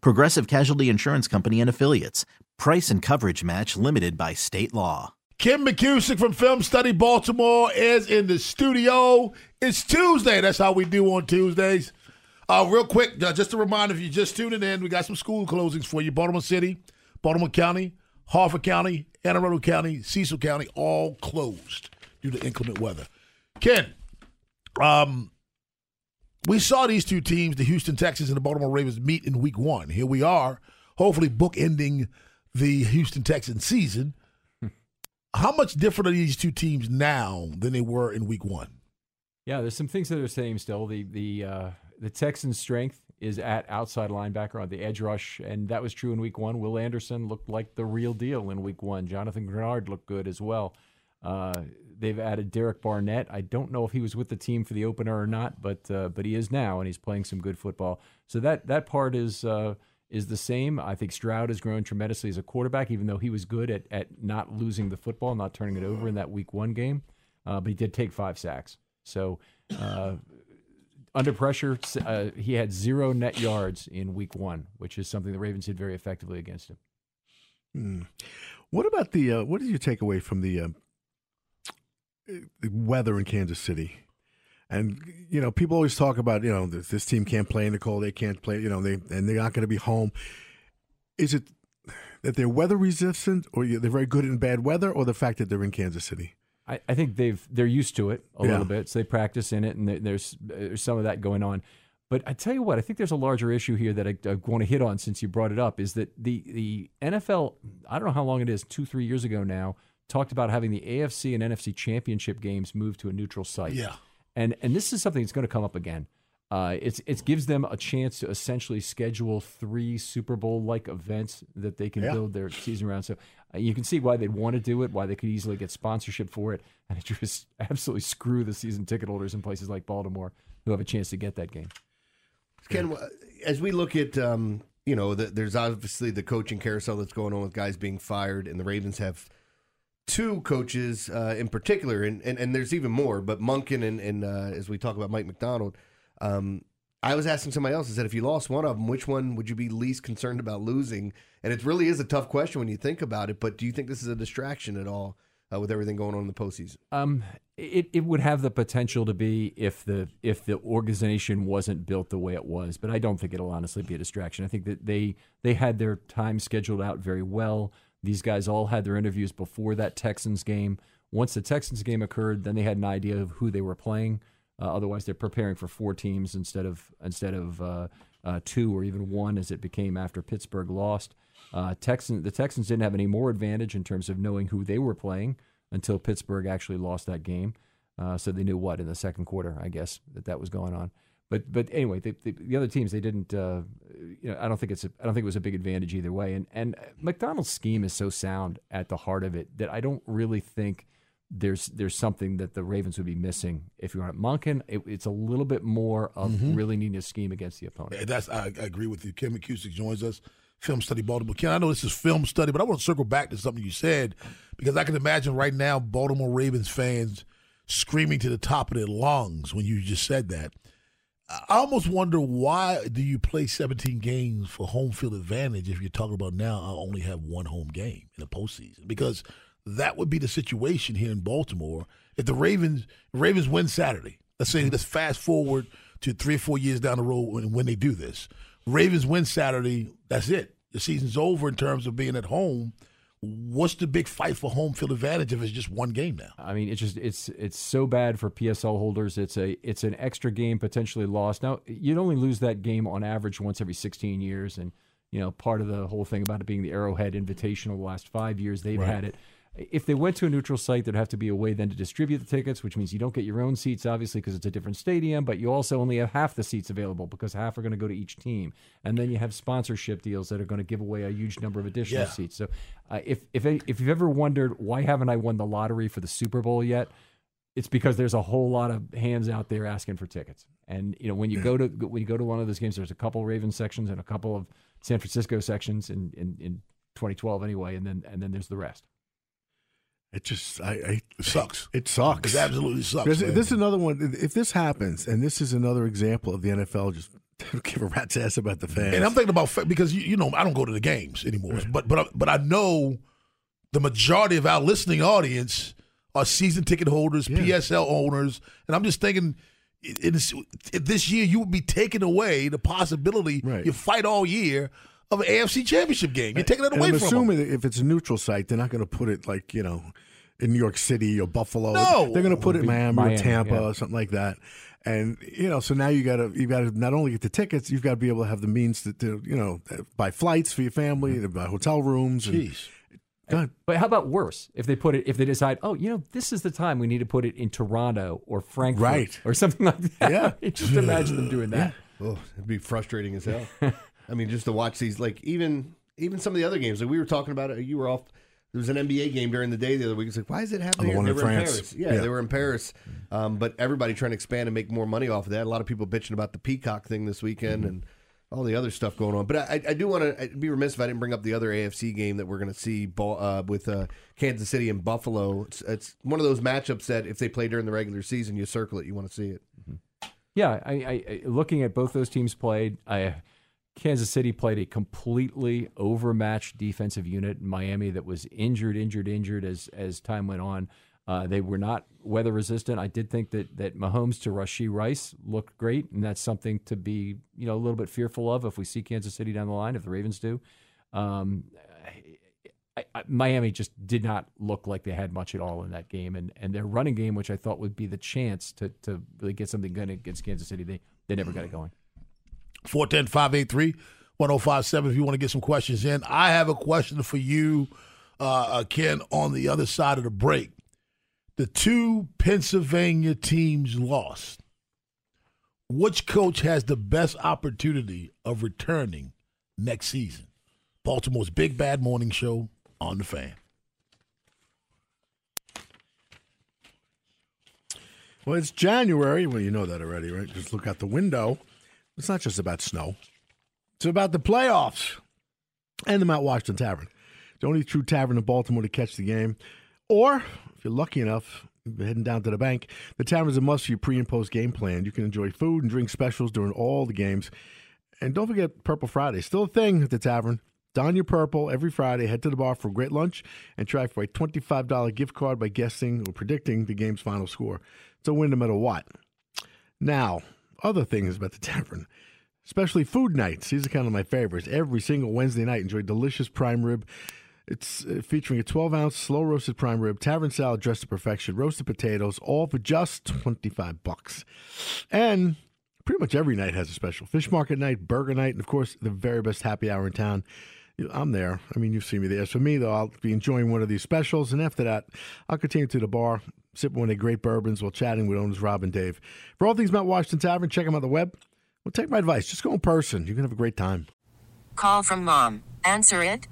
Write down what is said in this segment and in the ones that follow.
Progressive Casualty Insurance Company and Affiliates. Price and coverage match limited by state law. Ken McKusick from Film Study Baltimore is in the studio. It's Tuesday. That's how we do on Tuesdays. Uh, real quick, uh, just a reminder if you're just tuning in, we got some school closings for you. Baltimore City, Baltimore County, Harford County, Anne Arundel County, Cecil County, all closed due to inclement weather. Ken, um, we saw these two teams, the Houston Texans and the Baltimore Ravens, meet in week one. Here we are, hopefully bookending the Houston Texans season. How much different are these two teams now than they were in week one? Yeah, there's some things that are the same still. The the uh, the Texans' strength is at outside linebacker on the edge rush, and that was true in week one. Will Anderson looked like the real deal in week one. Jonathan Greenard looked good as well. Uh, they've added Derek Barnett. I don't know if he was with the team for the opener or not, but uh, but he is now, and he's playing some good football. So that that part is uh, is the same. I think Stroud has grown tremendously as a quarterback, even though he was good at at not losing the football, not turning it over in that week one game. Uh, but he did take five sacks. So uh, under pressure, uh, he had zero net yards in week one, which is something the Ravens did very effectively against him. Hmm. What about the? Uh, what did you take away from the, uh, the weather in Kansas City? And you know, people always talk about you know this, this team can't play in the cold, they can't play, you know, they and they're not going to be home. Is it that they're weather resistant, or they're very good in bad weather, or the fact that they're in Kansas City? I, I think they've they're used to it a Yeah. little bit, so they practice in it, and there's there's some of that going on. But I tell you what, I think there's a larger issue here that I, I want to hit on since you brought it up is that the the NFL, I don't know how long it is, two three years ago now, talked about having the AFC and NFC championship games moved to a neutral site. Yeah. and and this is something that's going to come up again. Uh, it's it gives them a chance to essentially schedule three Super Bowl like events that they can Yeah. build their season around. So uh, you can see why they'd want to do it, why they could easily get sponsorship for it, and it just absolutely screw the season ticket holders in places like Baltimore who have a chance to get that game. Ken, as we look at, um, you know, the, there's obviously the coaching carousel that's going on with guys being fired, and the Ravens have two coaches uh, in particular, and, and, and there's even more, but Monken and, and uh, as we talk about Mike Macdonald, um, I was asking somebody else, I said, if you lost one of them, which one would you be least concerned about losing? And it really is a tough question when you think about it, but do you think this is a distraction at all uh, with everything going on in the postseason? Um, it, it would have the potential to be if the if the organization wasn't built the way it was, but I don't think it'll honestly be a distraction. I think that they they had their time scheduled out very well. These guys all had their interviews before that Texans game. Once the Texans game occurred, then they had an idea of who they were playing. Uh, otherwise, they're preparing for four teams instead of instead of uh, uh, two or even one, as it became after Pittsburgh lost. Uh, Texan, the Texans didn't have any more advantage in terms of knowing who they were playing until Pittsburgh actually lost that game. Uh, so they knew what in the second quarter, I guess, that that was going on. But but anyway, the, the, the other teams they didn't. Uh, you know, I don't think it's a, I don't think it was a big advantage either way. And and Macdonald's scheme is so sound at the heart of it that I don't really think there's there's something that the Ravens would be missing if you aren't Monken. It, it's a little bit more of Mhm. really needing a scheme against the opponent. That's I, I agree with you. Ken McKusick joins us, film study Baltimore. Ken, I know this is film study, but I want to circle back to something you said because I can imagine right now Baltimore Ravens fans screaming to the top of their lungs when you just said that. I almost wonder why do you play 17 games for home field advantage if you're talking about now I only have one home game in the postseason because that would be the situation here in Baltimore if the Ravens Ravens win Saturday. Let's say mm-hmm. let's fast forward to three or four years down the road when, when they do this. Ravens win Saturday. That's it. the season's over in terms of being at home. What's the big fight for home field advantage if it's just one game now? I mean, it's just it's it's so bad for PSL holders. It's a it's an extra game potentially lost. Now you'd only lose that game on average once every 16 years, and you know part of the whole thing about it being the Arrowhead Invitational the last five years they've Right. had it. If they went to a neutral site, there'd have to be a way then to distribute the tickets, which means you don't get your own seats, obviously, because it's a different stadium, but you also only have half the seats available because half are going to go to each team. And then you have sponsorship deals that are going to give away a huge number of additional Yeah. seats. So uh, if, if, if you've ever wondered, why haven't I won the lottery for the Super Bowl yet? It's because there's a whole lot of hands out there asking for tickets. And you know, when you go to when you go to one of those games, there's a couple Ravens sections and a couple of San Francisco sections in, in, in 2012 anyway, and then and then there's the rest. It just, I, I It sucks. it sucks. It absolutely sucks. This, is another one. If this happens, and this is another example of the NFL just don't give a rat's ass about the fans. And I'm thinking about because you, you know I don't go to the games anymore, but but I- but I know the majority of our listening audience are season ticket holders, Yeah. PSL owners, and I'm just thinking. It, it is, it- this year, you would be taking away the possibility Right. you fight all year of an AFC Championship game. You're taking it And away I'm from assuming them. that if it's a neutral site, they're not going to put it like you know in New York City or Buffalo. No. they're going to put it in Miami, Miami, or Tampa yeah. or something like that. And you know, so now you got to you got to not only get the tickets, you've got to be able to have the means to, to you know buy flights for your family, mm-hmm. to buy hotel rooms. And, Jeez. Go ahead. But how about worse? If they put it, if they decide, oh, you know, this is the time we need to put it in Toronto or Frankfurt, Right. or something like that. Yeah. just imagine them doing that. Oh, it'd be frustrating as hell. I mean, just to watch these, like even even some of the other games, like we were talking about it. You were off. There was an NBA game during the day the other week. It's like, why is it happening? Oh, the they were France. Paris. Yeah, Yeah. they were in Paris. Um, but everybody trying to expand and make more money off of that. A lot of people bitching about the Peacock thing this weekend Mm-hmm. and all the other stuff going on. But I, I do want to be remiss if I didn't bring up the other AFC game that we're going to see uh, with uh, Kansas City and Buffalo. It's, it's one of those matchups that if they play during the regular season, you circle it, you want to see it. Yeah, I, I, I looking at both those teams played. I, Kansas City played a completely overmatched defensive unit. in Miami that was injured, injured, injured as as time went on. Uh, they were not weather resistant. I did think that that Mahomes to Rashee Rice looked great, and that's something to be you know a little bit fearful of if we see Kansas City down the line if the Ravens do. Um, I, I, Miami just did not look like they had much at all in that game, and, and their running game, which I thought would be the chance to, to really get something going against Kansas City, they they never got it going. 410 583 1057 if you want to get some questions in. I have a question for you, uh, uh, Ken, on the other side of the break. The two Pennsylvania teams lost. Which coach has the best opportunity of returning next season? Baltimore's Big Bad Morning Show on the fan. Well, it's January. Well, you know that already, right? Just look out the window. It's not just about snow. It's about the playoffs and the Mount Washington Tavern. The only true tavern in Baltimore to catch the game. Or, if you're lucky enough, heading down to the bank, the tavern's a must for your pre and post game plan. You can enjoy food and drink specials during all the games. And don't forget Purple Friday. Still a thing at the tavern. Don your purple every Friday. Head to the bar for a great lunch and try for a $25 gift card by guessing or predicting the game's final score. It's a win no matter what. Now, other things about the tavern, especially food nights. These are kind of my favorites. Every single Wednesday night, enjoy delicious prime rib. It's uh, featuring a 12 ounce slow roasted prime rib, tavern salad dressed to perfection, roasted potatoes, all for just 25 bucks. And pretty much every night has a special fish market night, burger night, and of course, the very best happy hour in town. I'm there. I mean, you've seen me there. So, for me, though, I'll be enjoying one of these specials. And after that, I'll continue to the bar, sipping one of the great bourbons while chatting with owners Rob and Dave. For all things Mount Washington Tavern, check them out on the web. Well, take my advice. Just go in person. You can have a great time. Call from mom. Answer it.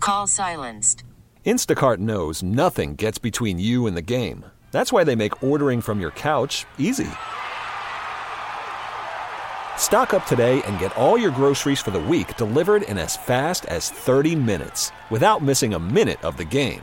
Call silenced. Instacart knows nothing gets between you and the game. That's why they make ordering from your couch easy. Stock up today and get all your groceries for the week delivered in as fast as 30 minutes without missing a minute of the game.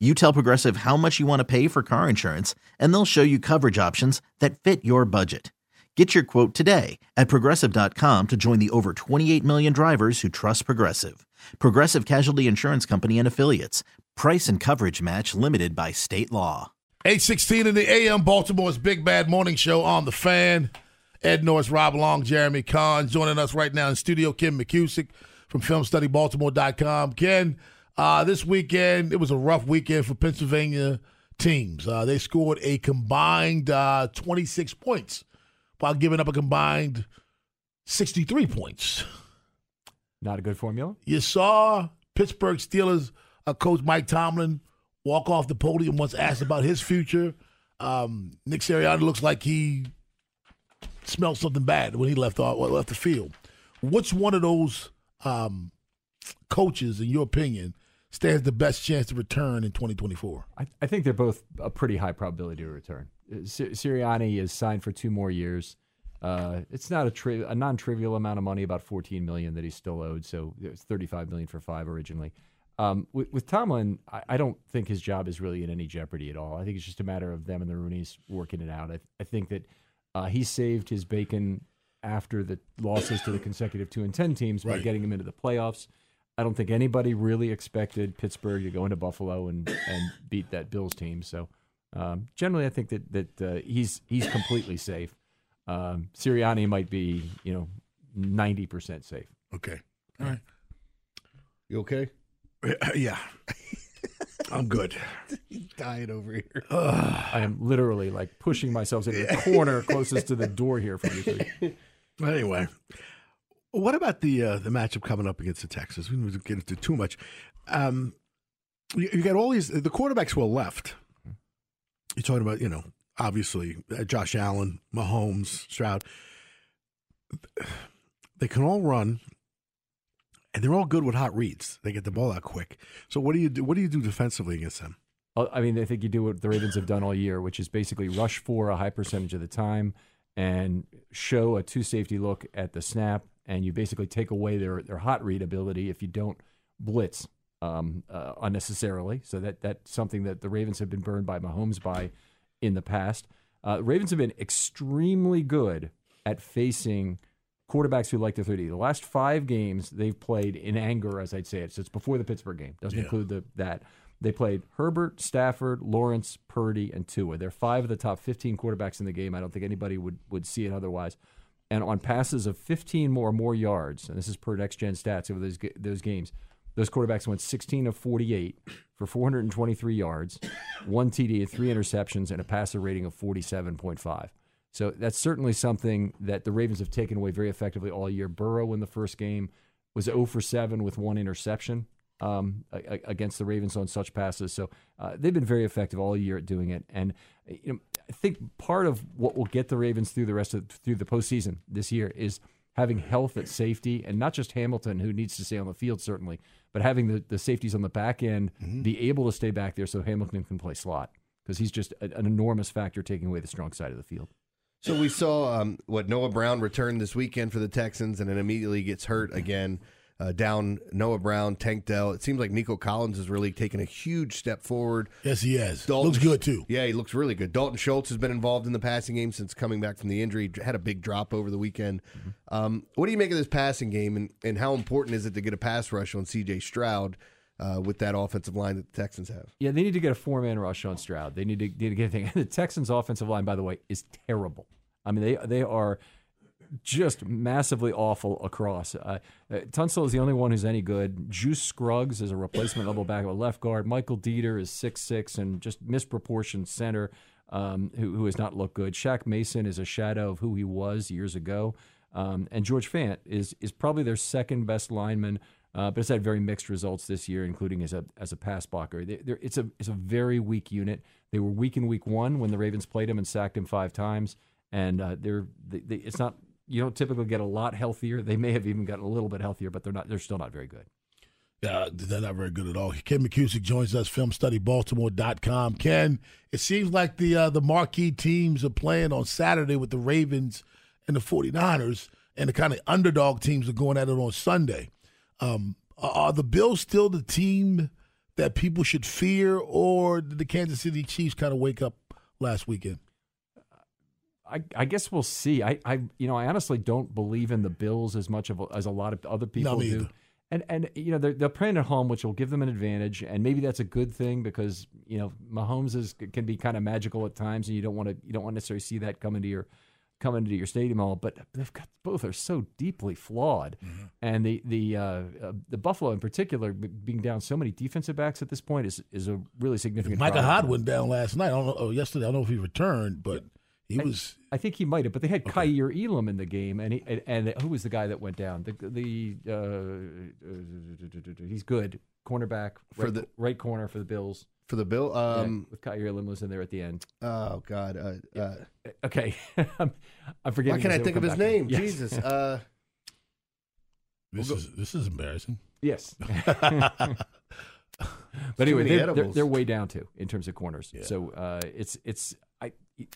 You tell Progressive how much you want to pay for car insurance, and they'll show you coverage options that fit your budget. Get your quote today at progressive.com to join the over 28 million drivers who trust Progressive. Progressive Casualty Insurance Company and Affiliates. Price and coverage match limited by state law. 816 in the AM, Baltimore's Big Bad Morning Show on the fan. Ed Norris, Rob Long, Jeremy Kahn joining us right now in studio. Ken McKusick from FilmStudyBaltimore.com. Ken, uh, this weekend, it was a rough weekend for Pennsylvania teams. Uh, they scored a combined uh, 26 points while giving up a combined 63 points. Not a good formula. You saw Pittsburgh Steelers uh, coach Mike Tomlin walk off the podium once asked about his future. Um, Nick Sirianni looks like he smelled something bad when he left off, left the field. Which one of those um, coaches, in your opinion, stands the best chance to return in 2024? I, I think they're both a pretty high probability to return. Uh, Sir- Sirianni is signed for two more years. Uh, it's not a, tri- a non-trivial amount of money, about 14 million that he's still owed. So it's 35 million for five originally. Um, with, with Tomlin, I, I don't think his job is really in any jeopardy at all. I think it's just a matter of them and the Rooney's working it out. I, I think that uh, he saved his bacon after the losses to the consecutive two and ten teams by Right. getting him into the playoffs. I don't think anybody really expected Pittsburgh to go into Buffalo and, and beat that Bills team. So um, generally, I think that that uh, he's he's completely safe. Um, Sirianni might be you know ninety percent safe. Okay. All right. You okay? yeah. I'm good. Dying over here. I am literally like pushing myself into the corner closest to the door here for you. three. Anyway, what about the uh, the matchup coming up against the Texans? We don't get into too much. Um, you, you got all these the quarterbacks who are left. You're talking about, you know, obviously uh, Josh Allen, Mahomes, Stroud. They can all run, and they're all good with hot reads. They get the ball out quick. So what do you do? What do you do defensively against them? Uh, I mean, I think you do what the Ravens have done all year, which is basically rush for a high percentage of the time and show a two safety look at the snap, and you basically take away their their hot read ability if you don't blitz um, uh, unnecessarily. So that that's something that the Ravens have been burned by Mahomes by in the past. Uh, Ravens have been extremely good at facing quarterbacks who like to 30. The last five games they've played in anger, as I'd say it. So it's before the Pittsburgh game. Doesn't include the that. They played Herbert, Stafford, Lawrence, Purdy, and Tua. They're five of the top 15 quarterbacks in the game. I don't think anybody would, would see it otherwise. And on passes of 15 more or more yards, and this is per next gen stats over those, those games, those quarterbacks went 16 of 48 for 423 yards, one TD, three interceptions, and a passer rating of 47.5. So that's certainly something that the Ravens have taken away very effectively all year. Burrow in the first game was 0 for 7 with one interception um, against the Ravens on such passes. So uh, they've been very effective all year at doing it. And you know, think part of what will get the Ravens through the rest of through the postseason this year is having health at safety, and not just Hamilton, who needs to stay on the field certainly, but having the, the safeties on the back end be able to stay back there so Hamilton can play slot because he's just a, an enormous factor taking away the strong side of the field. So we saw um, what Noah Brown returned this weekend for the Texans, and then immediately gets hurt again. Uh, down Noah Brown, Tank Dell. It seems like Nico Collins has really taken a huge step forward. Yes, he has. Dalton- Looks good, too. Yeah, he looks really good. Dalton Schultz has been involved in the passing game since coming back from the injury. Had a big drop over the weekend. Um, what do you make of this passing game, and, and how important is it to get a pass rush on C.J. Stroud uh, with that offensive line that the Texans have? Yeah, they need to get a four man rush on Stroud. They need to, need to get a thing. The Texans' offensive line, by the way, is terrible. I mean, they they are just massively awful across. Uh, uh, Tunsil is the only one who's any good. Juice Scruggs is a replacement level back of a left guard. Michael Deiter is six six and just misproportioned center, um, who, who has not looked good. Shaq Mason is a shadow of who he was years ago. Um, and George Fant is is probably their second best lineman uh, but it's had very mixed results this year, including as a as a pass blocker. They, it's a it's a very weak unit. They were weak in week one when the Ravens played him and sacked him five times, and uh, they're they, they, it's not you don't typically get a lot healthier. They may have even gotten a little bit healthier, but they're not they're still not very good. Yeah, they're not very good at all. Ken McKusick joins us, filmstudybaltimore.com. Ken, it seems like the uh, the marquee teams are playing on Saturday with the Ravens and the 49ers, and the kind of underdog teams are going at it on Sunday. Um, are the Bills still the team that people should fear, or did the Kansas City Chiefs kind of wake up last weekend? I, I, guess we'll see. I, I, you know, I honestly don't believe in the Bills as much of as a lot of other people do. And and you know they're they're playing at home, which will give them an advantage, and maybe that's a good thing because you know Mahomes is can be kind of magical at times, and you don't want to you don't want to necessarily see that coming to your come into your stadium all. But they've got both are so deeply flawed, mm-hmm. and the the uh, uh, the Buffalo in particular being down so many defensive backs at this point is is a really significant. Micah Hyde went down last night. I don't know. Oh, yesterday I don't know if he returned, but he was. I think he might have, but they had okay. Kaiir Elam in the game, and he, and, and, who was the guy that went down? The the uh, he's good cornerback right, for the right corner for the Bills. For the Bill, um, yeah, with Kaiir Elam was in there at the end. Oh God. Uh, uh, okay, I'm, I'm forgetting. Why can't I think of his name? Yes. Jesus. Uh, this we'll is this is embarrassing. Yes. but anyway, they're, they're, they're, way down too in terms of corners. Yeah. So uh, it's it's I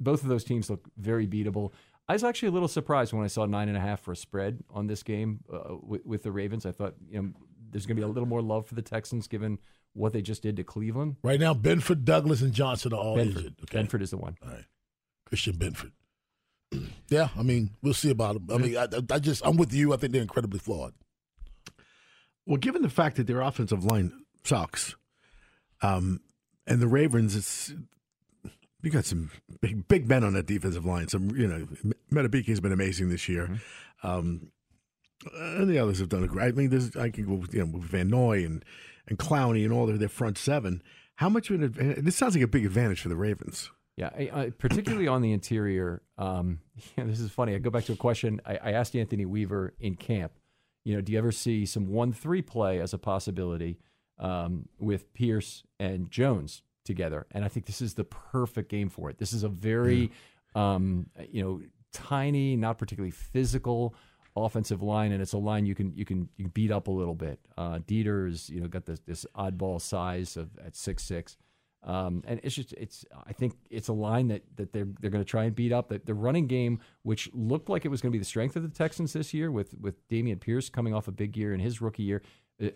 both of those teams look very beatable. I was actually a little surprised when I saw nine and a half for a spread on this game uh, with, with, the Ravens. I thought you know there's going to be a little more love for the Texans given what they just did to Cleveland. Right now, Benford, Douglas, and Johnson are all Benford. injured. Okay. Benford is the one. All right, Christian Benford. yeah, I mean, we'll see about him. I mean, I, I just I'm with you. I think they're incredibly flawed. Well, given the fact that their offensive line sucks, um, and the Ravens, it's you got some big big men on that defensive line. Some you know, Madubuike has been amazing this year, mm-hmm. um, and the others have done a great. I mean, there's I can go you know with Van Noy and and Clowney and all their their front seven. How much of an advantage? This sounds like a big advantage for the Ravens. Yeah, I, particularly on the interior. Um, yeah, this is funny. I go back to a question I, I asked Anthony Weaver in camp. You know, do you ever see some one-three play as a possibility um, with Pierce and Jones? Together. And I think this is the perfect game for it. This is a very, yeah. um, you know, tiny, not particularly physical offensive line, and it's a line you can you can you can beat up a little bit. Uh, Deiter's you know got this this oddball size of at six six. Um, and it's just it's I think it's a line that that they're they're going to try and beat up. The, the running game, which looked like it was going to be the strength of the Texans this year, with with Dameon Pierce coming off a big year in his rookie year,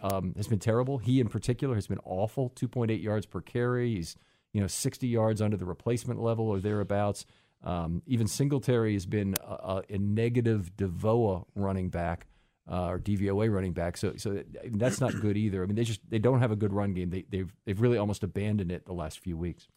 um, has been terrible. He in particular has been awful. 2.8 yards per carry. He's you know 60 yards under the replacement level or thereabouts. Um, even Singletary has been a, a negative DVOA running back uh, or DVOA running back. So so that's not good either. I mean they just they don't have a good run game. They they've they've really almost abandoned it the last few weeks.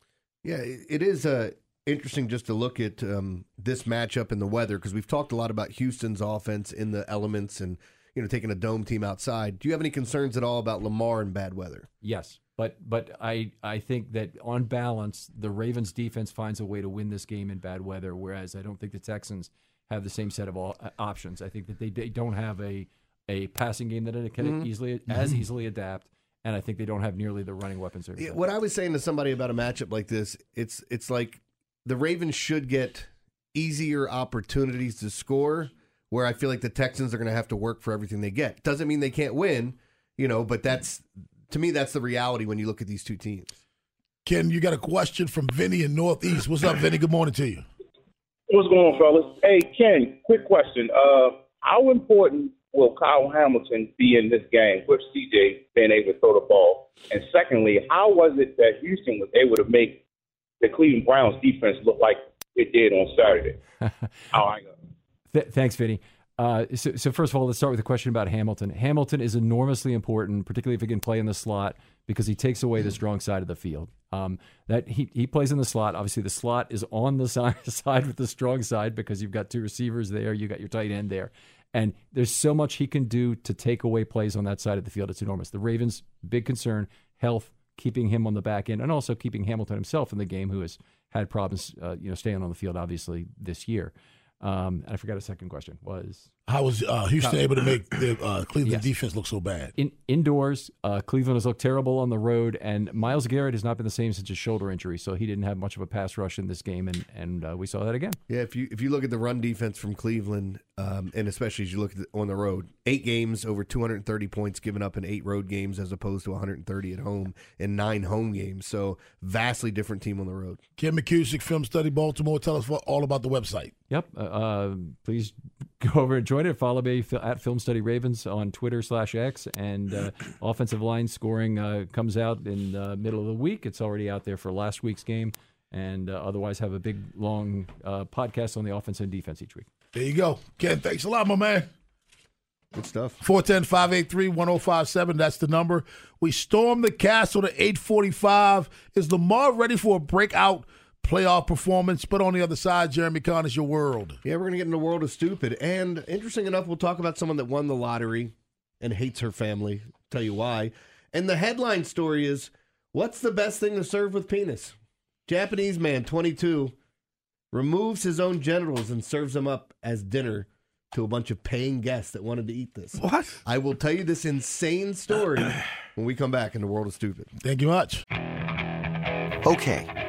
Yeah, it is uh, interesting just to look at um, this matchup and the weather because we've talked a lot about Houston's offense in the elements and you know, taking a dome team outside. Do you have any concerns at all about Lamar and bad weather? Yes, but but I I think that on balance, the Ravens defense finds a way to win this game in bad weather, whereas I don't think the Texans have the same set of all, uh, options. I think that they, they don't have a a passing game that it can mm-hmm. easily as easily adapt. And I think they don't have nearly the running weapons. Yeah, what I was saying to somebody about a matchup like this, it's it's like the Ravens should get easier opportunities to score where I feel like the Texans are going to have to work for everything they get. Doesn't mean they can't win, you know, but that's to me that's the reality when you look at these two teams. Ken, you got a question from Vinny in Northeast. What's up, Vinny? Good morning to you. What's going on, fellas? Hey, Ken, quick question. Uh, how important will Kyle Hamilton be in this game with CJ being able to throw the ball? And secondly, how was it that Houston was able to make the Cleveland Browns defense look like it did on Saturday? oh, I Th- thanks, Vinny. Uh, so, so, first of all, let's start with a question about Hamilton. Hamilton is enormously important, particularly if he can play in the slot, because he takes away the strong side of the field. Um, that he, he plays in the slot. Obviously, the slot is on the side, side with the strong side because you've got two receivers there, you got your tight end there, and there's so much he can do to take away plays on that side of the field. It's enormous. The Ravens' big concern: health, keeping him on the back end, and also keeping Hamilton himself in the game, who has had problems, uh, you know, staying on the field obviously this year. Um, and I forgot a second question was How was uh, Houston able to make the uh, Cleveland Yes. defense look so bad? In, indoors, uh, Cleveland has looked terrible on the road, and Myles Garrett has not been the same since his shoulder injury, so he didn't have much of a pass rush in this game, and, and uh, we saw that again. Yeah, if you if you look at the run defense from Cleveland, um, and especially as you look at the, on the road, eight games over 230 points given up in eight road games as opposed to 130 at home in nine home games. So vastly different team on the road. Ken McKusick, Film Study Baltimore. Tell us what, all about the website. Yep. Uh, uh, please go over and join it. Follow me at Film Study Ravens on Twitter slash X. And uh, offensive line scoring uh, comes out in the middle of the week. It's already out there for last week's game. And uh, otherwise, have a big, long uh, podcast on the offense and defense each week. There you go. Ken, thanks a lot, my man. Good stuff. 410 583 1057. That's the number. We storm the castle to 845. Is Lamar ready for a breakout playoff performance? But on the other side, Jeremy Kahn is your world. Yeah, we're going to get in the world of stupid. And interesting enough, we'll talk about someone that won the lottery and hates her family. Tell you why. And the headline story is What's the best thing to serve with penis? Japanese man, 22, removes his own genitals and serves them up as dinner to a bunch of paying guests that wanted to eat this. What? I will tell you this insane story when we come back in the world of stupid. Thank you much. Okay,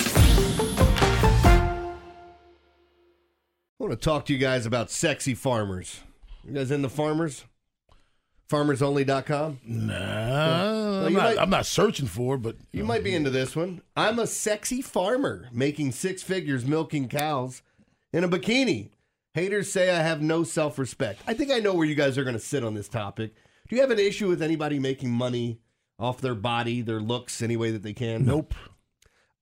I want to talk to you guys about sexy farmers. You guys in the farmers? FarmersOnly.com? Nah, Well, I'm, not, might- I'm not searching for it, but You might be into this one. I'm a sexy farmer making six figures milking cows in a bikini. Haters say I have no self respect. I think I know where you guys are going to sit on this topic. Do you have an issue with anybody making money off their body, their looks, any way that they can? Nope.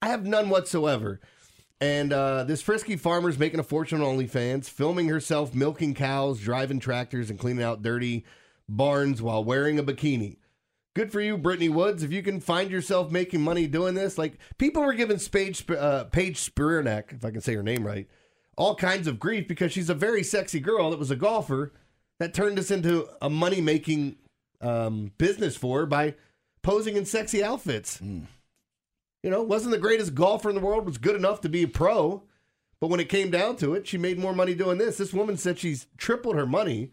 I have none whatsoever. And uh, this frisky farmer's making a fortune on OnlyFans, filming herself milking cows, driving tractors, and cleaning out dirty barns while wearing a bikini. Good for you, Brittany Woods. If you can find yourself making money doing this, like people were giving Paige, uh, Paige Spiranac, if I can say her name right, all kinds of grief because she's a very sexy girl that was a golfer that turned this into a money making um, business for her by posing in sexy outfits. You know, wasn't the greatest golfer in the world, was good enough to be a pro. But when it came down to it, she made more money doing this. This woman said she's tripled her money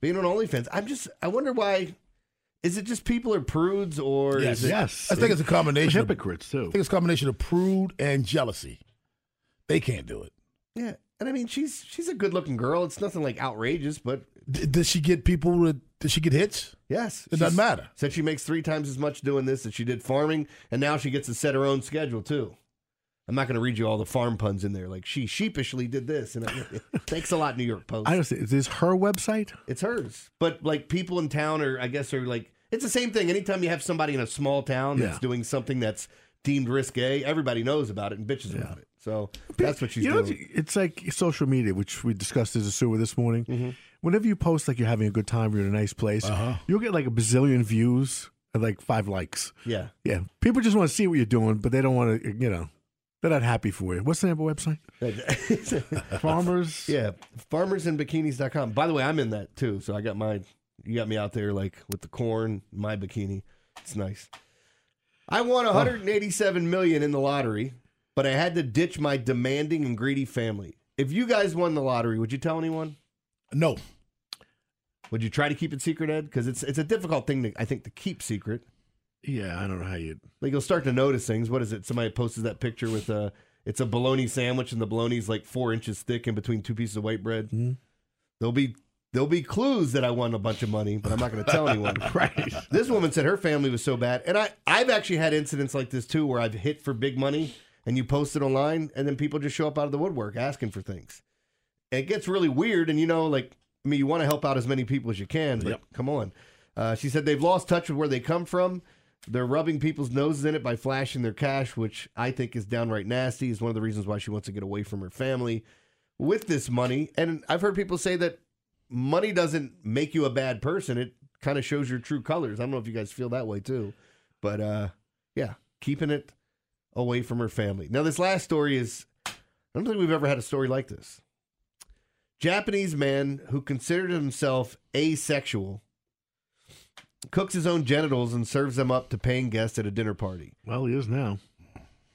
being on OnlyFans. I'm just, I wonder why. Is it just people are prudes or yes, is it? I think it's a combination. of- hypocrites too. I think it's a combination of prude and jealousy. They can't do it. Yeah, and I mean, she's she's a good looking girl. It's nothing like outrageous, but D- does she get people? To, does she get hits? yes, It doesn't matter. Said she makes three times as much doing this as she did farming, and now she gets to set her own schedule too. I'm not going to read you all the farm puns in there. Like she sheepishly did this, and I, thanks a lot, New York Post. I don't see. Is this her website? It's hers. But like people in town are, I guess, are like, it's the same thing. Anytime you have somebody in a small town that's Yeah. doing something that's deemed risque, everybody knows about it and bitches about it. So that's what she's you know, doing. it's like social media, which we discussed as a sewer this morning. Mm-hmm. Whenever you post like you're having a good time, you're in a nice place, Uh-huh. you'll get like a bazillion views and like five likes. Yeah. Yeah, people just want to see what you're doing, but they don't want to. You know, they're not happy for you. What's the name of the website? Farmers. Yeah. Farmersandbikinis.com. By the way, I'm in that too. So I got my, you got me out there like with the corn, my bikini. It's nice. I won 187 million in the lottery, but I had to ditch my demanding and greedy family. If you guys won the lottery, would you tell anyone? No. Would you try to keep it secret, Ed? Because it's it's a difficult thing to I think to keep secret. Yeah, I don't know how you. Like you'll start to notice things. What is it? Somebody posted that picture with a it's a bologna sandwich and the bologna's like four inches thick in between two pieces of white bread. Mm-hmm. There'll be there'll be clues that I won a bunch of money, but I'm not going to tell anyone. right. This woman said her family was so bad, and I I've actually had incidents like this too, where I've hit for big money and you post it online, and then people just show up out of the woodwork asking for things. And it gets really weird, and you know, like I mean, you want to help out as many people as you can, but come on. Uh, she said they've lost touch with where they come from. They're rubbing people's noses in it by flashing their cash, which I think is downright nasty. Is one of the reasons why she wants to get away from her family with this money. And I've heard people say that money doesn't make you a bad person. It kind of shows your true colors. I don't know if you guys feel that way too, but uh, yeah, keeping it away from her family. Now, this last story is I don't think we've ever had a story like this. Japanese man who considered himself asexual cooks his own genitals and serves them up to paying guests at a dinner party. Well, he is now.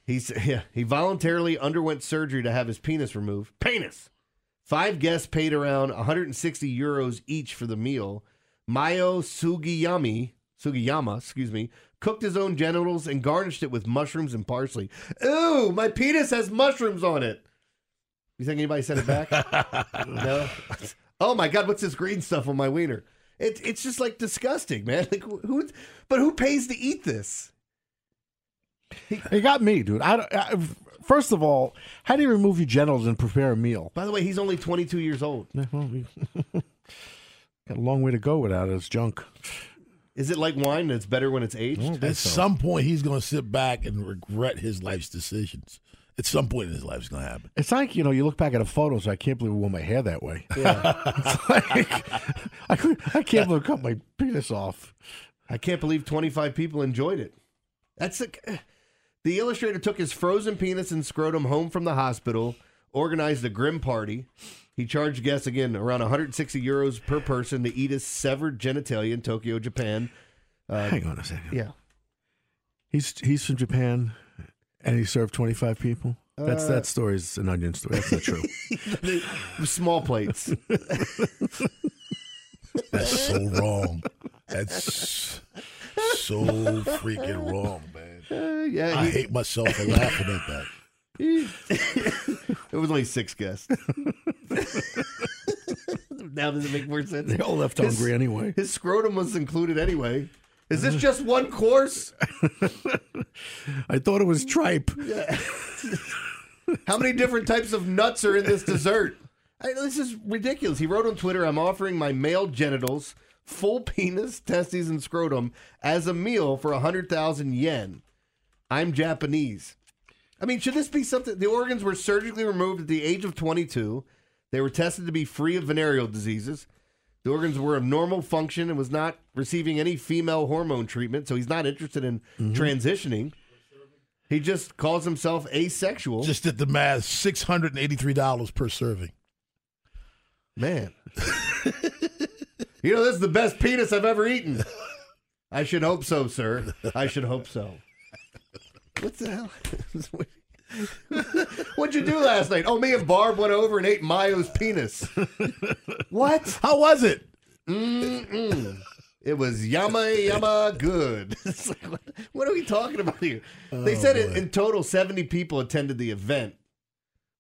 He's yeah, he voluntarily underwent surgery to have his penis removed. Penis. Five guests paid around 160 euros each for the meal. Mayo Sugiyami, Sugiyama, excuse me, cooked his own genitals and garnished it with mushrooms and parsley. Ooh, my penis has mushrooms on it. You think anybody sent it back? no. Oh my God, what's this green stuff on my wiener? It, it's just like disgusting, man. Like who? But who pays to eat this? It got me, dude. I, don't- I, first of all, how do you remove your genitals and prepare a meal? By the way, he's only 22 years old. Yeah, well, we- got a long way to go without his junk. Is it like wine that's better when it's aged? At some point, he's going to sit back and regret his life's decisions. At some point in his life, it's going to happen. It's like you know, you look back at a photo. So I can't believe I wore my hair that way. Yeah. It's like, I could, I can't believe I cut my penis off. I can't believe 25 people enjoyed it. That's the, the illustrator took his frozen penis and scrotum home from the hospital, organized a grim party. He charged guests again around 160 euros per person to eat his severed genitalia in Tokyo, Japan. Uh, Hang on a second. Yeah. He's he's from Japan, and he served twenty five people. That's Uh, that story's an onion story. That's not true. Small plates. That's so wrong. That's so freaking wrong, man. Uh, yeah, I he- hate myself for laughing at that. it was only six guests. now does it make more sense? They all left His- hungry anyway. His scrotum was included anyway. Is this just one course? I thought it was tripe. How many different types of nuts are in this dessert? I, this is ridiculous. He wrote on Twitter, I'm offering my male genitals, full penis, testes, and scrotum as a meal for 100,000 yen. I'm Japanese. I mean, should this be something? The organs were surgically removed at the age of 22. They were tested to be free of venereal diseases. The organs were of normal function and was not receiving any female hormone treatment, so he's not interested in mm-hmm. transitioning. He just calls himself asexual. Just did the math $683 per serving. Man. you know, this is the best penis I've ever eaten. I should hope so, sir. I should hope so. What the hell? What'd you do last night? Oh, me and Barb went over and ate Mayo's penis. what? How was it? Mm-mm. It was yama yama good. It's like, what, what are we talking about here? they Oh, said in, in total, 70 people attended the event,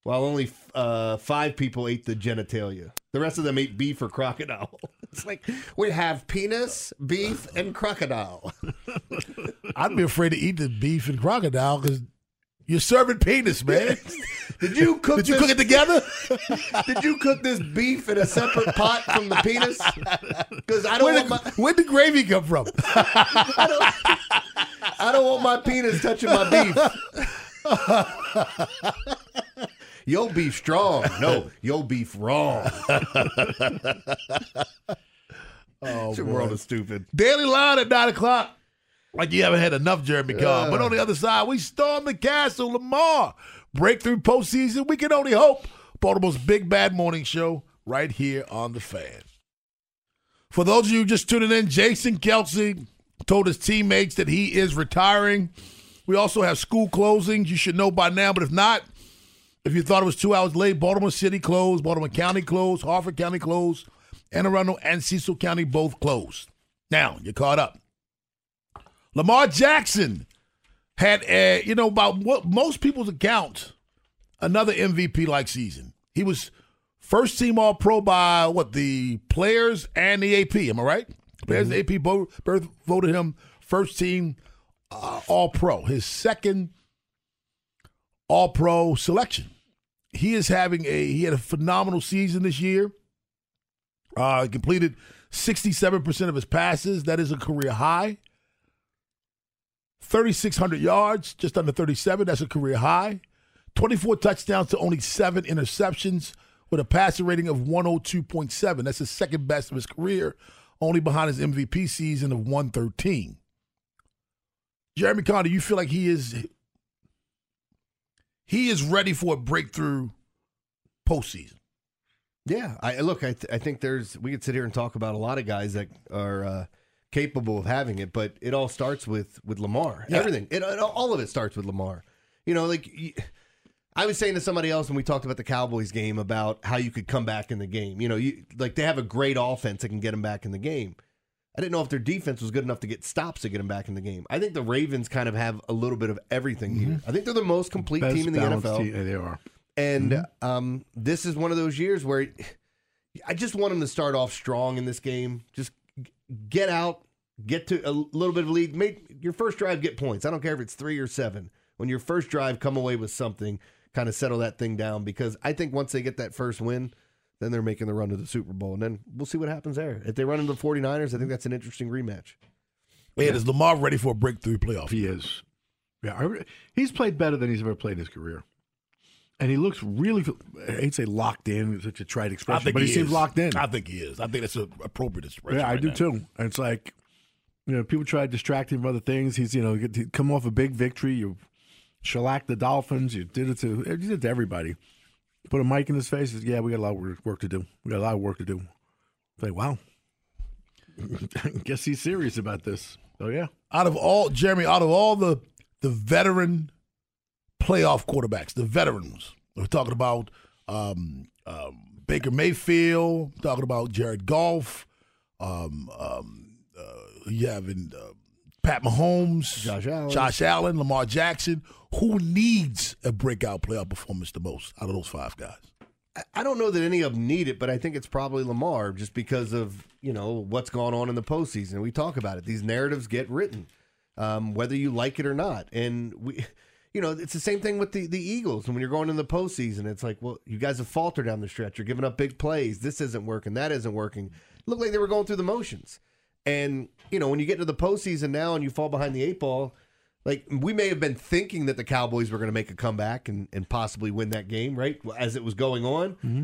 while only uh, five people ate the genitalia. The rest of them ate beef or crocodile. It's like we have penis, beef, and crocodile. I'd be afraid to eat the beef and crocodile because you're serving penis, man. Did you cook? Did you this- cook it together? Did you cook this beef in a separate pot from the penis? Because I don't Where want did, my where'd the gravy come from? I don't I don't want my penis touching my beef. Yo beef strong. No, yo beef wrong. Oh, the world is stupid. Daily line at 9 o'clock. Like you haven't had enough Jeremy Cobb. Uh. But on the other side, we storm the castle. Lamar. Breakthrough postseason. We can only hope. Baltimore's Big Bad Morning Show right here on The Fan. For those of you just tuning in, Jason Kelce, told his teammates that he is retiring. We also have school closings. You should know by now, but if not, if you thought it was two hours late, Baltimore City closed, Baltimore County closed, Harford County closed, Anne Arundel and Cecil County both closed. Now, you're caught up. Lamar Jackson had, a, you know, about what most people's account, another MVP like season. He was first team All Pro by what the players and the AP. Am I right? Players and the AP both, both voted him first team uh, All Pro. His second All Pro selection. He is having a he had a phenomenal season this year. Uh, completed 67% of his passes. That is a career high. 3,600 yards, just under 37. That's a career high. 24 touchdowns to only seven interceptions with a passer rating of 102.7. That's the second best of his career, only behind his MVP season of 113. Jeremy Conn, do you feel like he is he is ready for a breakthrough postseason? Yeah, I look. I, th- I think there's. We could sit here and talk about a lot of guys that are uh, capable of having it, but it all starts with with Lamar. Yeah. Everything. It, it- all of it starts with Lamar. You know, like I was saying to somebody else when we talked about the Cowboys game about how you could come back in the game. You know, you like they have a great offense that can get them back in the game. I didn't know if their defense was good enough to get stops to get them back in the game. I think the Ravens kind of have a little bit of everything here. I think they're the most complete Best team in the NFL. team- they are. And um, this is one of those years where I just want them to start off strong in this game. Just get out, get to a little bit of a lead. Make your first drive get points. I don't care if it's three or seven. When your first drive, come away with something, kind of settle that thing down. Because I think once they get that first win, then they're making the run to the Super Bowl. And then we'll see what happens there. If they run into the 49ers, I think that's an interesting rematch. Man, is Lamar ready for a breakthrough playoff? He is. Yeah, I he's played better than he's ever played in his career. And he looks really, I hate to say locked in, such a trite I expression, think but he, he seems locked in. I think he is. I think that's an appropriate expression. Yeah, I right do now. too. And it's like, you know, people try to distract him from other things. He's, you know, come off a big victory. You shellacked the Dolphins. You did it to, you did it to everybody. Put a mic in his face. Says, yeah, we got a lot of work- work to do. We got a lot of work to do. It's like, wow. Guess he's serious about this. Oh yeah. Out of all Jeremy, out of all the the veteran playoff quarterbacks, the veterans, we're talking about um, um, Baker Mayfield, talking about Jared Goff, um, um, uh, you having uh, Pat Mahomes, Josh Allen. Josh Allen, Lamar Jackson. Who needs a breakout playoff performance the most out of those five guys? I- I don't know that any of them need it, but I think it's probably Lamar just because of you know what's gone on in the postseason. We talk about it; these narratives get written, um, whether you like it or not. And we, you know, it's the same thing with the the Eagles. And when you're going in the postseason, it's like, well, you guys have faltered down the stretch. You're giving up big plays. This isn't working. That isn't working. It looked like they were going through the motions. And you know, when you get into the postseason now and you fall behind the eight ball, like we may have been thinking that the Cowboys were going to make a comeback and, and possibly win that game, right? As it was going on. Mm-hmm.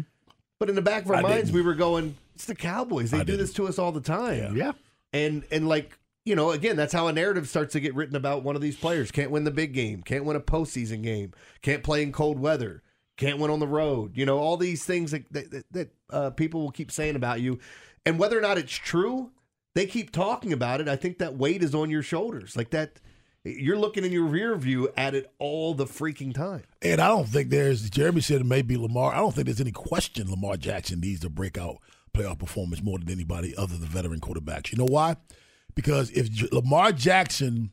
But in the back of our I minds, didn't. we were going, "It's the Cowboys. They I do this to us all the time." Yeah. And and like you know, again, that's how a narrative starts to get written about one of these players. Can't win the big game. Can't win a postseason game. Can't play in cold weather. Can't win on the road. You know, all these things that that, that, uh, people will keep saying about you, and whether or not it's true, they keep talking about it. I think that weight is on your shoulders, like that. You're looking in your rear view at it all the freaking time. And I don't think there's Jeremy said it may be Lamar. I don't think there's any question Lamar Jackson needs to break out playoff performance more than anybody other than veteran quarterbacks. You know why? Because if J- Lamar Jackson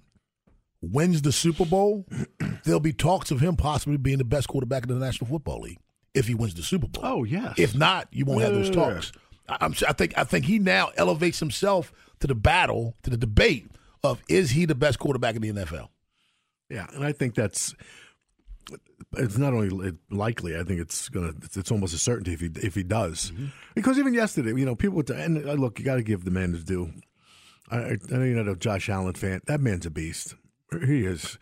wins the Super Bowl, there'll be talks of him possibly being the best quarterback in the National Football League if he wins the Super Bowl. Oh yes. If not, you won't have those Yeah. talks. I, I'm, I think I think he now elevates himself to the battle, to the debate of is he the best quarterback in the NFL? Yeah, and I think that's it's not only likely. I think it's gonna. It's, it's almost a certainty if he if he does, because even yesterday, you know, people would- and uh, look, you got to give the man his due. I, I know you're not a Josh Allen fan. That man's a beast. He is.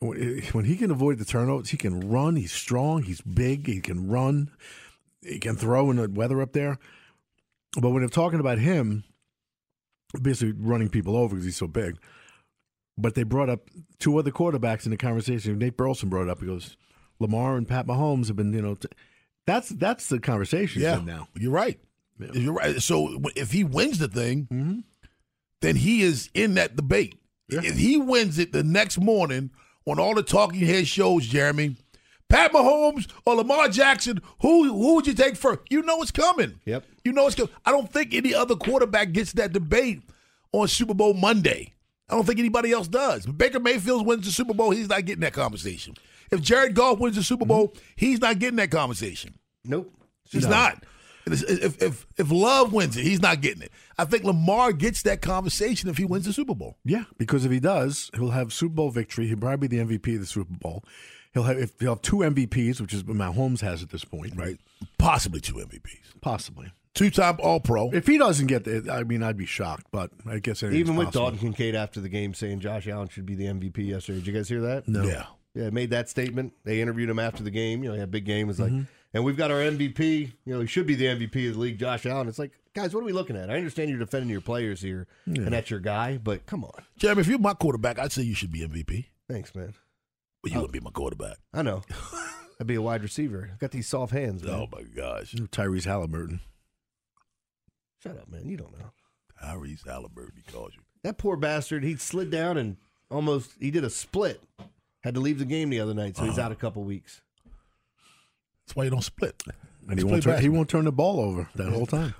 When he can avoid the turnovers, he can run. He's strong. He's big. He can run. He can throw in the weather up there. But when they're talking about him, basically running people over because he's so big. But they brought up two other quarterbacks in the conversation. Nate Burleson brought it up. He goes, Lamar and Pat Mahomes have been, you know, t- that's that's the conversation Yeah, now. you're right. You're right. So if he wins the thing, mm-hmm. Then he is in that debate. If he wins it the next morning on all the talking head shows, Jeremy, Pat Mahomes or Lamar Jackson, who who would you take first? You know it's coming. Yep. You know it's coming. I don't think any other quarterback gets that debate on Super Bowl Monday. I don't think anybody else does. If Baker Mayfield wins the Super Bowl, he's not getting that conversation. If Jared Goff wins the Super mm-hmm. Bowl, he's not getting that conversation. Nope. He's No. not. If, if if Love wins it, he's not getting it. I think Lamar gets that conversation if he wins the Super Bowl. Yeah, because if he does, he'll have Super Bowl victory. He'll probably be the MVP of the Super Bowl. He'll have if he'll have two MVPs, which is what Mahomes has at this point, right? Possibly two MVPs. Possibly two-time All Pro. If he doesn't get it, I mean, I'd be shocked. But I guess Even with possible. Dalton Kincaid after the game saying Josh Allen should be the MVP yesterday. Did you guys hear that? No. Yeah. Yeah, made that statement. They interviewed him after the game. You know, he had a big game. It was like, Mm-hmm. And we've got our MVP. You know, he should be the MVP of the league, Josh Allen. It's like, guys, what are we looking at? I understand you're defending your players here, Yeah. and that's your guy, but come on. Jeremy, if you're my quarterback, I'd say you should be MVP. Thanks, man. But you wouldn't be my quarterback. I know. I'd be a wide receiver. I've got these soft hands, man. Oh my gosh. Tyrese Halliburton. Shut up, man. You don't know. Tyrese Halliburton, he calls you. That poor bastard, he slid down and almost, he did a split. Had to leave the game the other night, so he's Uh-huh. out a couple weeks. That's why you don't split. And he won't, turn, he won't turn the ball over that whole time.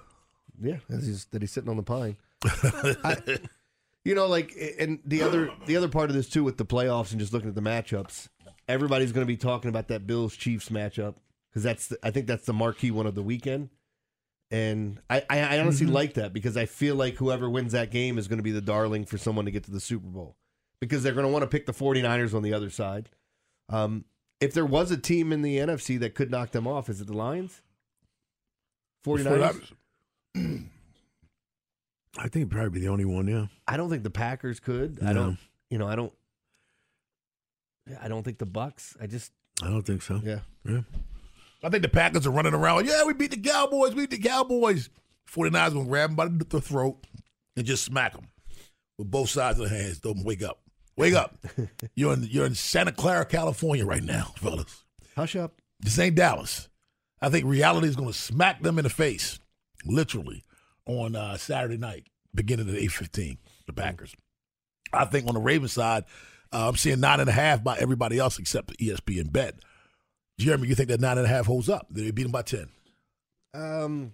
Yeah, as he's, that he's sitting on the pine. I, you know, like, and the other the other part of this too with the playoffs and just looking at the matchups, everybody's going to be talking about that Bills Chiefs matchup because that's the, I think that's the marquee one of the weekend. And I, I, I honestly Mm-hmm. like that because I feel like whoever wins that game is going to be the darling for someone to get to the Super Bowl because they're going to want to pick the 49ers on the other side. Um, if there was a team in the NFC that could knock them off, is it the Lions? 49ers? I think it'd probably be the only one. Yeah. I don't think the Packers could. I don't. You know, I don't. I don't think the Bucs. I just. I don't think so. Yeah. Yeah. I think the Packers are running around. Yeah, we beat the Cowboys. We beat the Cowboys. 49ers going to grab them by the the throat and just smack them with both sides of the hands. Don't wake up. Wake up. you're in you're in Santa Clara, California right now, fellas. Hush up. This ain't Dallas. I think reality is going to smack them in the face, literally, on uh, Saturday night, beginning at eight fifteen. The Packers. I think on the Ravens side, uh, I'm seeing nine and a half by everybody else except the ESPN bet. Jeremy, you think that nine and a half holds up? Did they beat them by ten? Um,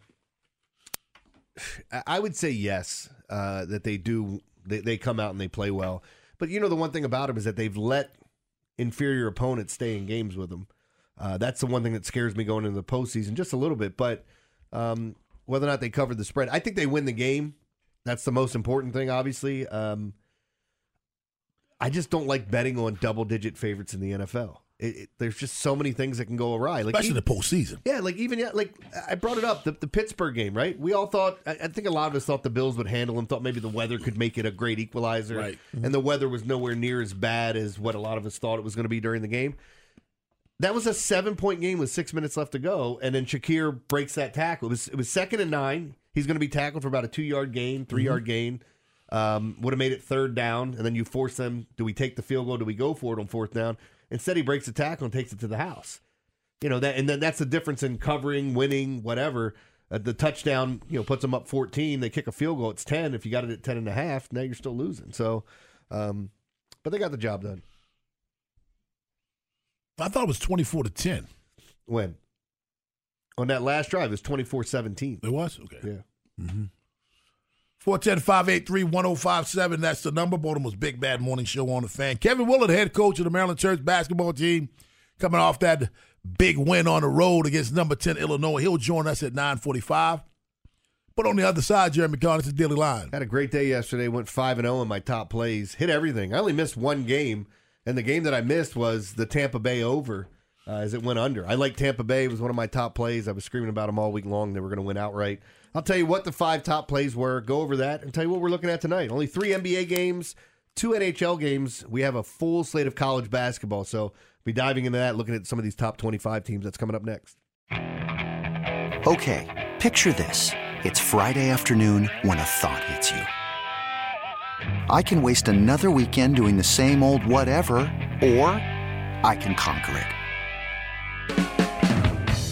I- I would say yes. Uh, that they do. They, they come out and they play well. But you know the one thing about them is that they've let inferior opponents stay in games with them. Uh, that's the one thing that scares me going into the postseason just a little bit. But um, whether or not they cover the spread, I think they win the game. That's the most important thing, obviously. Um, I just don't like betting on double digit favorites in the NFL. It, it, there's just so many things that can go awry. Like Especially even- the postseason. yeah, like even yeah, like I brought it up the, the Pittsburgh game, right? We all thought I, I think a lot of us thought the Bills would handle them. Thought maybe the weather could make it a great equalizer, Right. And the weather was nowhere near as bad as what a lot of us thought it was going to be during the game. That was a seven point game with six minutes left to go, and then Shakir breaks that tackle. It was it was second and nine. He's going to be tackled for about a two yard gain, 3 yard gain. Um, would have made it third down, and then you force them. Do we take the field goal? Do we go for it on fourth down? Instead, he breaks the tackle and takes it to the house. You know that, and then that's the difference in covering, winning, whatever. Uh, the touchdown, you know, puts them up 14. They kick a field goal. It's 10. If you got it at 10 and a half, now you're still losing. So, um, but they got the job done. I thought it was twenty four to ten. When? On that last drive, it was 24 17. It was okay. Yeah. 410 583 1057. That's the number. Baltimore's Big Bad Morning Show on the fan. Kevin Willard, head coach of the Maryland Church basketball team, coming off that big win on the road against number 10 Illinois. He'll join us at 945. But on the other side, Jeremy this is Daily Line. Had a great day yesterday. Went 5 and 0 in my top plays. Hit everything. I only missed one game, and the game that I missed was the Tampa Bay over uh, as it went under. I like Tampa Bay. It was one of my top plays. I was screaming about them all week long. They were going to win outright. I'll tell you what the five top plays were. Go over that and tell you what we're looking at tonight. Only three NBA games, two NHL games. We have a full slate of college basketball. So be diving into that, looking at some of these top 25 teams. That's coming up next. Okay, picture this. It's Friday afternoon when a thought hits you. I can waste another weekend doing the same old whatever, or I can conquer it.